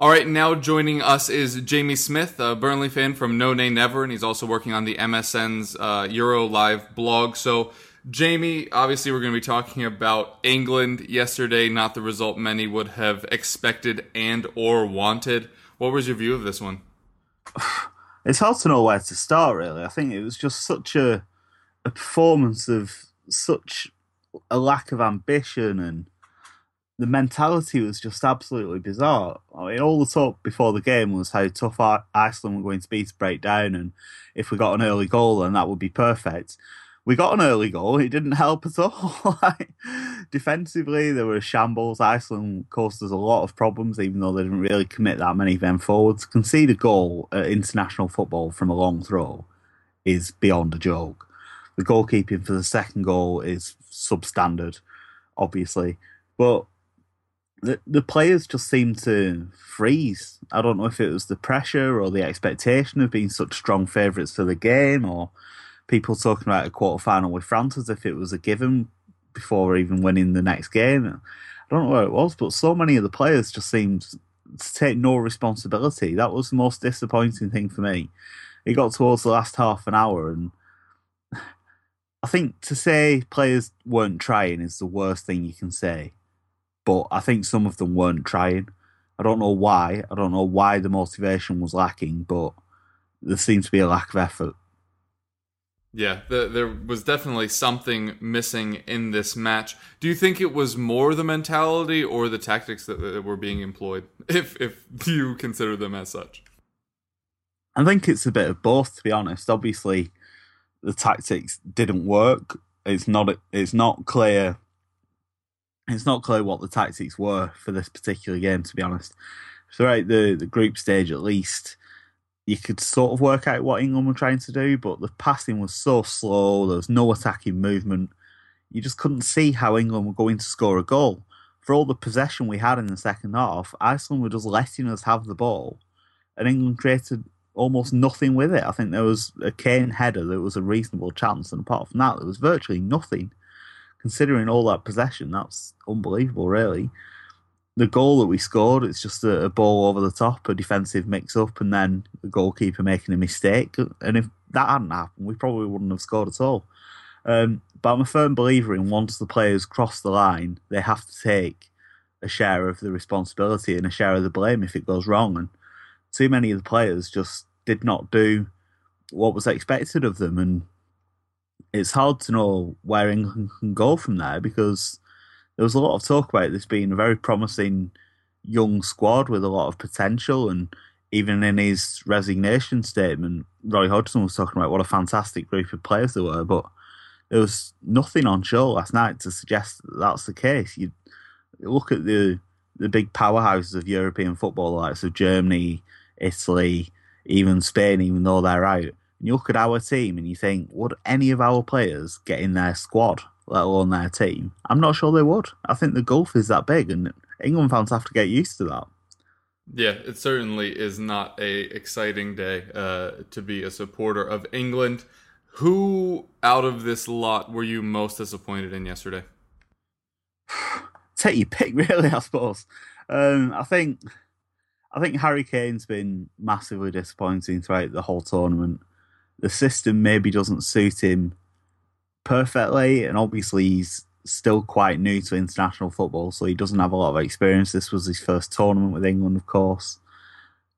All right, now joining us is Jamie Smith, a Burnley fan from No Nay Never, and he's also working on the MSN's uh, Euro Live blog. So, Jamie, obviously, we're going to be talking about England yesterday, not the result many would have expected and or wanted. What was your view of this one? it's hard to know where to start really i think it was just such a a performance of such a lack of ambition and the mentality was just absolutely bizarre. I mean, all the talk before the game was how tough Iceland were going to be to break down, and if we got an early goal, then that would be perfect. We got an early goal. It didn't help at all. defensively, there were shambles. Iceland caused us a lot of problems, even though they didn't really commit that many of them forwards. Concede a goal at international football from a long throw is beyond a joke. The goalkeeping for the second goal is substandard, obviously, but the the players just seemed to freeze. I don't know if it was the pressure or the expectation of being such strong favourites for the game, or people talking about a quarter final with France as if it was a given before even winning the next game. I don't know where it was, but so many of the players just seemed to take no responsibility. That was the most disappointing thing for me. It got towards the last half an hour, and I think to say players weren't trying is the worst thing you can say. But I think some of them weren't trying. I don't know why. I don't know why the motivation was lacking, but there seemed to be a lack of effort. Yeah, the, there was definitely something missing in this match. Do you think it was more the mentality or the tactics that, that were being employed, if if you consider them as such? I think it's a bit of both, to be honest. Obviously, the tactics didn't work. It's not. It's not clear. It's not clear what the tactics were for this particular game, to be honest. Throughout the the group stage, at least, you could sort of work out what England were trying to do, but the passing was so slow. There was no attacking movement. You just couldn't see how England were going to score a goal. For all the possession we had in the second half, Iceland were just letting us have the ball, and England created almost nothing with it. I think there was a Kane header that was a reasonable chance, and apart from that, there was virtually nothing. Considering all that possession, that's unbelievable, really. The goal that we scored, it's just a, a ball over the top, a defensive mix up, and then the goalkeeper making a mistake. And if that hadn't happened, we probably wouldn't have scored at all. Um, but I'm a firm believer in once the players cross the line, they have to take a share of the responsibility and a share of the blame if it goes wrong. And too many of the players just did not do what was expected of them, and it's hard to know where England can go from there because there was a lot of talk about this being a very promising young squad with a lot of potential, and even in his resignation statement, Roy Hodgson was talking about what a fantastic group of players there were, but there was nothing on show last night to suggest that that's the case. You look at the the big powerhouses of European football, like so Germany, Italy, even Spain, even though they're out. And you look at our team and you think, would any of our players get in their squad, let alone their team? I'm not sure they would. I think the gulf is that big, and England fans have to get used to that. Yeah, it certainly is not a exciting day uh, to be a supporter of England. Who out of this lot were you most disappointed in yesterday? Take your pick, really. I suppose. Um, I think I think Harry Kane's been massively disappointing throughout the whole tournament. The system maybe doesn't suit him perfectly, and obviously he's still quite new to international football, so he doesn't have a lot of experience. This was his first tournament with England, of course,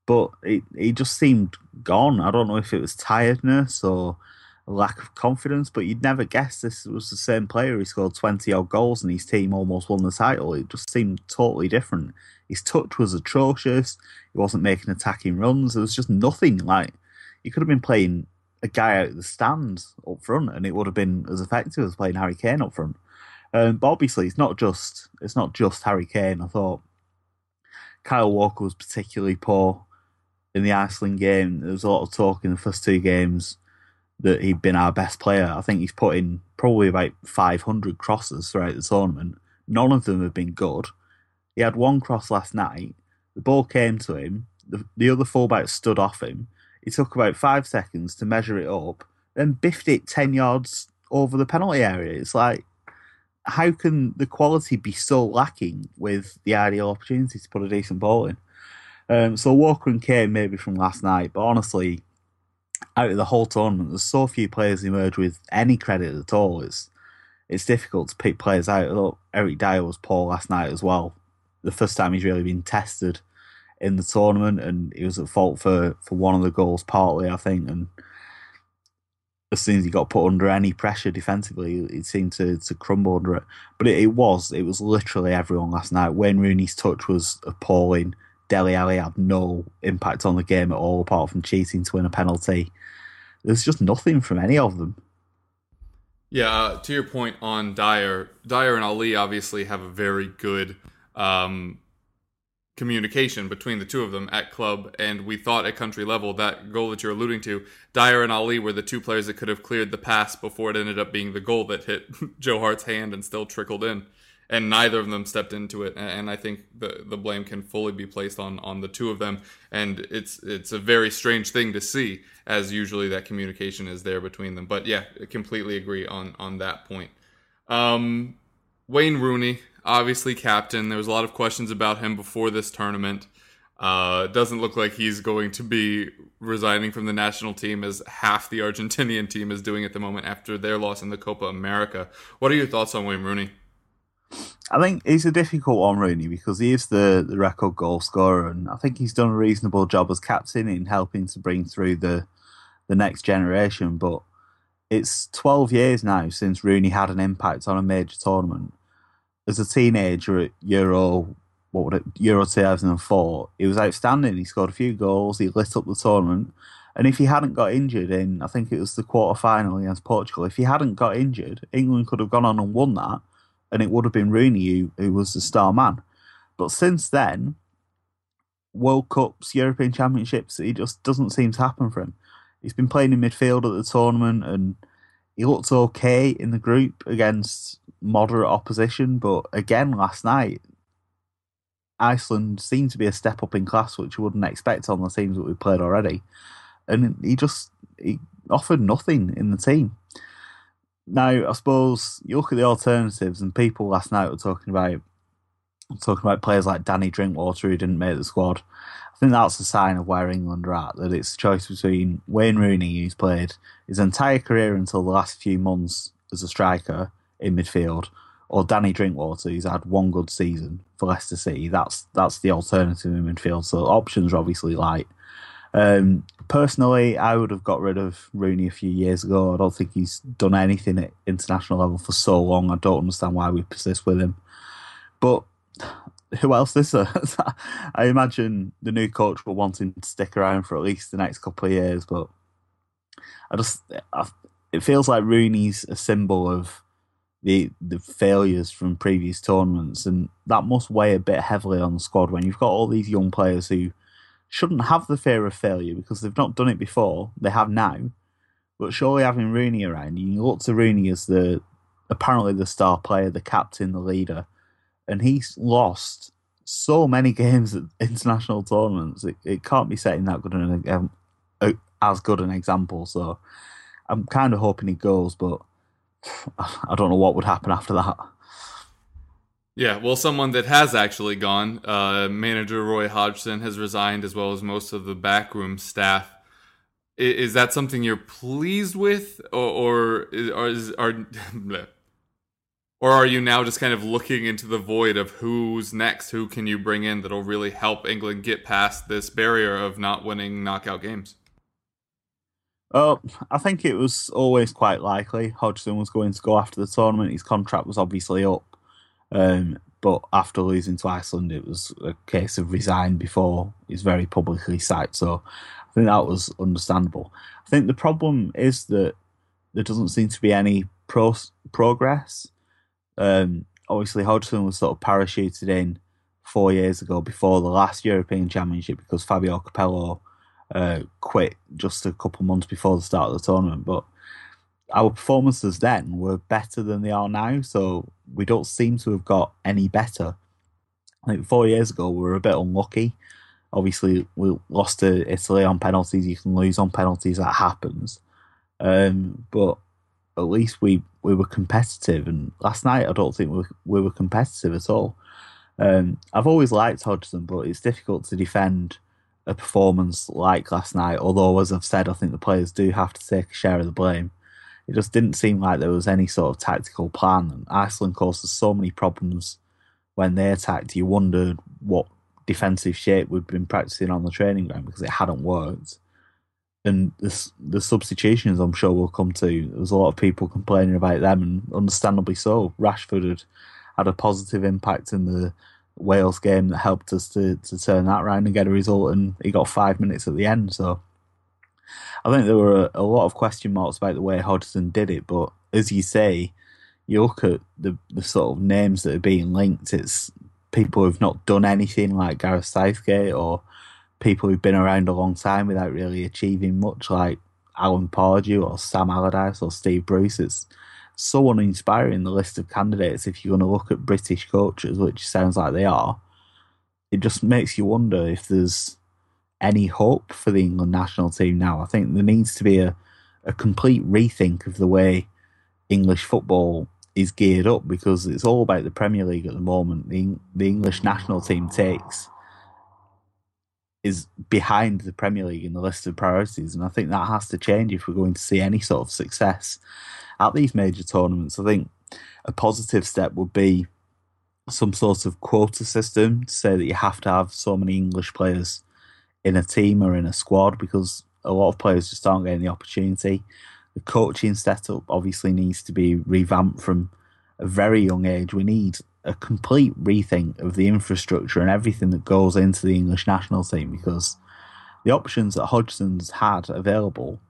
but he he just seemed gone. I don't know if it was tiredness or lack of confidence, but you'd never guess this was the same player. He scored twenty odd goals, and his team almost won the title. It just seemed totally different. His touch was atrocious. He wasn't making attacking runs. There was just nothing. Like he could have been playing a guy out of the stands up front, and it would have been as effective as playing Harry Kane up front. Um, but obviously, it's not just it's not just Harry Kane. I thought Kyle Walker was particularly poor in the Iceland game. There was a lot of talk in the first two games that he'd been our best player. I think he's put in probably about 500 crosses throughout the tournament. None of them have been good. He had one cross last night. The ball came to him. The, the other fullback stood off him. It took about five seconds to measure it up, then biffed it 10 yards over the penalty area. It's like, how can the quality be so lacking with the ideal opportunity to put a decent ball in? Um, so Walker and Kane maybe from last night, but honestly, out of the whole tournament, there's so few players emerge with any credit at all. It's it's difficult to pick players out. Look, Eric Dier was poor last night as well. The first time he's really been tested in the tournament, and he was at fault for, for one of the goals partly, I think. And as soon as he got put under any pressure defensively, it seemed to, to crumble under it. But it, it was it was literally everyone last night. Wayne Rooney's touch was appalling. Dele Alli had no impact on the game at all, apart from cheating to win a penalty. There's just nothing from any of them. Yeah, uh, to your point on Dier, Dier and Alli obviously have a very good um, communication between the two of them at club, and we thought at country level that goal that you're alluding to, Dier and Alli were the two players that could have cleared the pass before it ended up being the goal that hit Joe Hart's hand and still trickled in and neither of them stepped into it. And I think the the blame can fully be placed on on the two of them. And it's it's a very strange thing to see, as usually that communication is there between them. But yeah, I completely agree on on that point. Um, Wayne Rooney, obviously captain. There was a lot of questions about him before this tournament. Uh, doesn't look like he's going to be resigning from the national team as half the Argentinian team is doing at the moment after their loss in the Copa America. What are your thoughts on Wayne Rooney? I think he's a difficult one, Rooney, because he is the, the record goal scorer, and I think he's done a reasonable job as captain in helping to bring through the the next generation. But it's 12 years now since Rooney had an impact on a major tournament. As a teenager at Euro, oh, what would it, Euro 2004, he was outstanding. He scored a few goals, he lit up the tournament. And if he hadn't got injured in, I think it was the quarter final against Portugal, if he hadn't got injured, England could have gone on and won that and it would have been Rooney who, who was the star man. But since then, World Cups, European Championships, he just doesn't seem to happen for him. He's been playing in midfield at the tournament and he looked okay in the group against moderate opposition, but again last night, Iceland seemed to be a step up in class, which you wouldn't expect on the teams that we played already. And he just he offered nothing in the team. Now, I suppose you look at the alternatives, and people last night were talking about talking about players like Danny Drinkwater who didn't make the squad. I think that's a sign of where England are at. That it's a choice between Wayne Rooney, who's played his entire career until the last few months as a striker in midfield, or Danny Drinkwater, who's had one good season for Leicester City. That's that's the alternative in midfield. So options are obviously light. Um, personally, I would have got rid of Rooney a few years ago. I don't think he's done anything at international level for so long. I don't understand why we persist with him. But who else is there? I imagine the new coach will want him to stick around for at least the next couple of years. But I just, I, it feels like Rooney's a symbol of the the failures from previous tournaments, and that must weigh a bit heavily on the squad when you've got all these young players who shouldn't have the fear of failure because they've not done it before. They have now. But surely having Rooney around, you look to Rooney as the apparently the star player, the captain, the leader, and he's lost so many games at international tournaments. It, it can't be setting that good an um, as good an example. So I'm kind of hoping he goes, but I don't know what would happen after that. Yeah, well, someone that has actually gone, uh, manager Roy Hodgson has resigned, as well as most of the backroom staff. Is, is that something you're pleased with, or or is, are, or are you now just kind of looking into the void of who's next? Who can you bring in that'll really help England get past this barrier of not winning knockout games? Oh, I think it was always quite likely Hodgson was going to go after the tournament. His contract was obviously up. Um, but after losing to Iceland, it was a case of resign before he's very publicly sacked. So I think that was understandable. I think the problem is that there doesn't seem to be any pro- progress. Um, obviously, Hodgson was sort of parachuted in four years ago before the last European Championship because Fabio Capello uh, quit just a couple months before the start of the tournament. But our performances then were better than they are now, so we don't seem to have got any better. I think four years ago we were a bit unlucky. Obviously, we lost to Italy on penalties. You can lose on penalties. That happens. Um, but at least we, we were competitive. And last night, I don't think we, we were competitive at all. Um, I've always liked Hodgson, but it's difficult to defend a performance like last night. Although, as I've said, I think the players do have to take a share of the blame. It just didn't seem like there was any sort of tactical plan. And Iceland caused us so many problems when they attacked. You wondered what defensive shape we'd been practicing on the training ground because it hadn't worked. And the, the substitutions, I'm sure we'll come to. There was a lot of people complaining about them, and understandably so. Rashford had had a positive impact in the Wales game that helped us to, to turn that round and get a result, and he got five minutes at the end. So I think there were a, a lot of question marks about the way Hodgson did it, but as you say, you look at the, the sort of names that are being linked, it's people who've not done anything like Gareth Southgate or people who've been around a long time without really achieving much, like Alan Pardew or Sam Allardyce or Steve Bruce. It's so uninspiring, the list of candidates, if you're going to look at British coaches, which sounds like they are. It just makes you wonder if there's any hope for the England national team now. I think there needs to be a, a complete rethink of the way English football is geared up because it's all about the Premier League at the moment. The, the English national team takes is behind the Premier League in the list of priorities, and I think that has to change if we're going to see any sort of success at these major tournaments. I think a positive step would be some sort of quota system to say that you have to have so many English players in a team or in a squad because a lot of players just aren't getting the opportunity. The coaching setup obviously needs to be revamped from a very young age. We need a complete rethink of the infrastructure and everything that goes into the English national team because the options that Hodgson's had available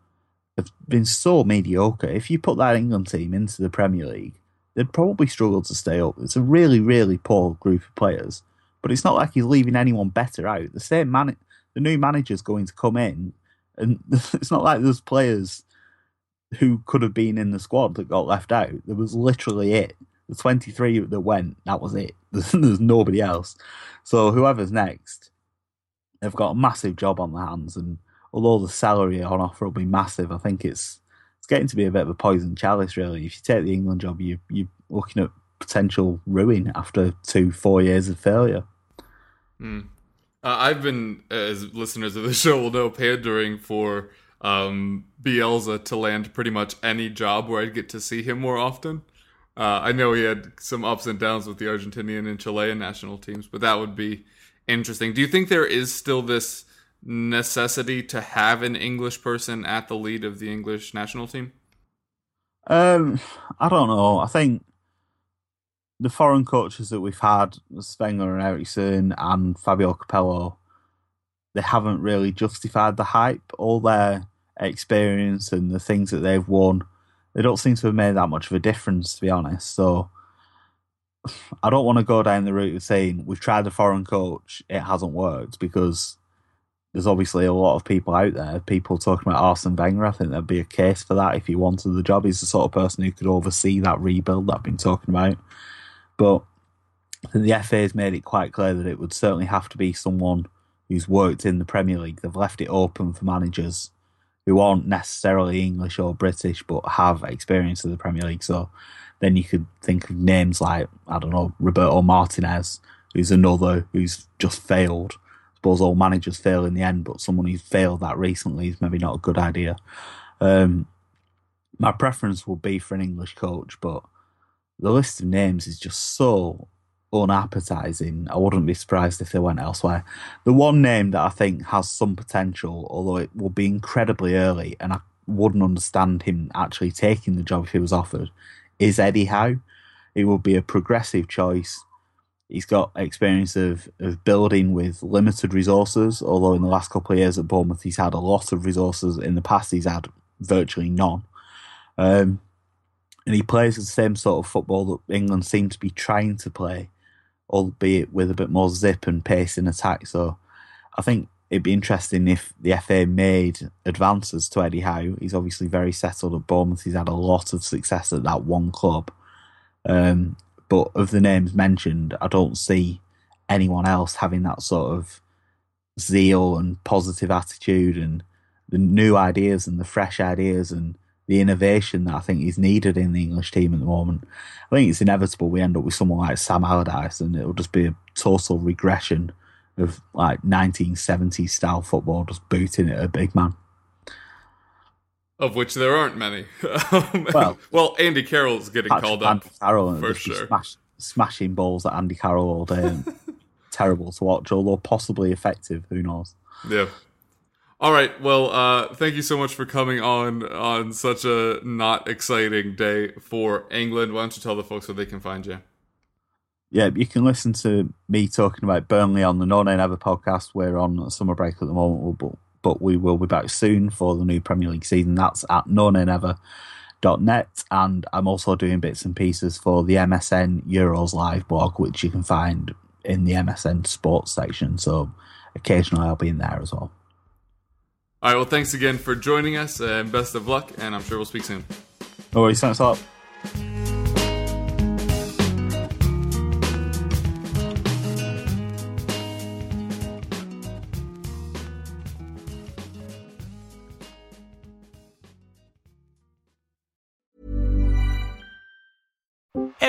have been so mediocre. If you put that England team into the Premier League, they'd probably struggle to stay up. It's a really, really poor group of players, but it's not like he's leaving anyone better out. The same man, the new manager's going to come in, and it's not like there's players who could have been in the squad that got left out. There was literally it. The 23 that went, that was it. There's, nobody else. So whoever's next, they've got a massive job on their hands. And although the salary on offer will be massive, I think it's it's getting to be a bit of a poison chalice, really. If you take the England job, you, you're looking at potential ruin after two, four years of failure. Mm. Uh, I've been, as listeners of the show will know, pandering for um, Bielsa to land pretty much any job where I'd get to see him more often. Uh, I know he had some ups and downs with the Argentinian and Chilean national teams, but that would be interesting. Do you think there is still this necessity to have an English person at the lead of the English national team? Um, I don't know. I think the foreign coaches that we've had, Wenger and Eriksson and Fabio Capello, they haven't really justified the hype. All their experience and the things that they've won, they don't seem to have made that much of a difference, to be honest. So I don't want to go down the route of saying we've tried a foreign coach, it hasn't worked, because there's obviously a lot of people out there, people talking about Arsene Wenger. I think there'd be a case for that if he wanted the job. He's the sort of person who could oversee that rebuild that I've been talking about. But the FA has made it quite clear that it would certainly have to be someone who's worked in the Premier League. They've left it open for managers who aren't necessarily English or British but have experience of the Premier League. So then you could think of names like, I don't know, Roberto Martinez, who's another who's just failed. Suppose all managers fail in the end, but someone who's failed that recently is maybe not a good idea. Um, my preference would be for an English coach, but the list of names is just so unappetizing. I wouldn't be surprised if they went elsewhere. The one name that I think has some potential, although it will be incredibly early, and I wouldn't understand him actually taking the job if he was offered, is Eddie Howe. It would be a progressive choice. He's got experience of, of building with limited resources, although in the last couple of years at Bournemouth he's had a lot of resources. In the past he's had virtually none. Um, and he plays the same sort of football that England seem to be trying to play, albeit with a bit more zip and pace in attack. So I think it'd be interesting if the FA made advances to Eddie Howe. He's obviously very settled at Bournemouth. He's had a lot of success at that one club. Um, but of the names mentioned, I don't see anyone else having that sort of zeal and positive attitude and the new ideas and the fresh ideas and the innovation that I think is needed in the English team at the moment. I think it's inevitable we end up with someone like Sam Allardyce and it'll just be a total regression of like 1970s style football, just booting at a big man. Of which there aren't many. Well, well, Andy Carroll's getting Patrick called Van up Carroll for sure. smash, smashing balls at Andy Carroll all day. and terrible to watch, although possibly effective. Who knows? Yeah. All right. Well, uh, thank you so much for coming on on such a not exciting day for England. Why don't you tell the folks where they can find you? Yeah, you can listen to me talking about Burnley on the No Nay Never podcast. We're on summer break at the moment, but, but we will be back soon for the new Premier League season. That's at no dot net and I'm also doing bits and pieces for the MSN Euros live blog which you can find in the MSN sports section so occasionally I'll be in there as well. All right. Well, thanks again for joining us, and best of luck. And I'm sure we'll speak soon. No worries, thanks a lot.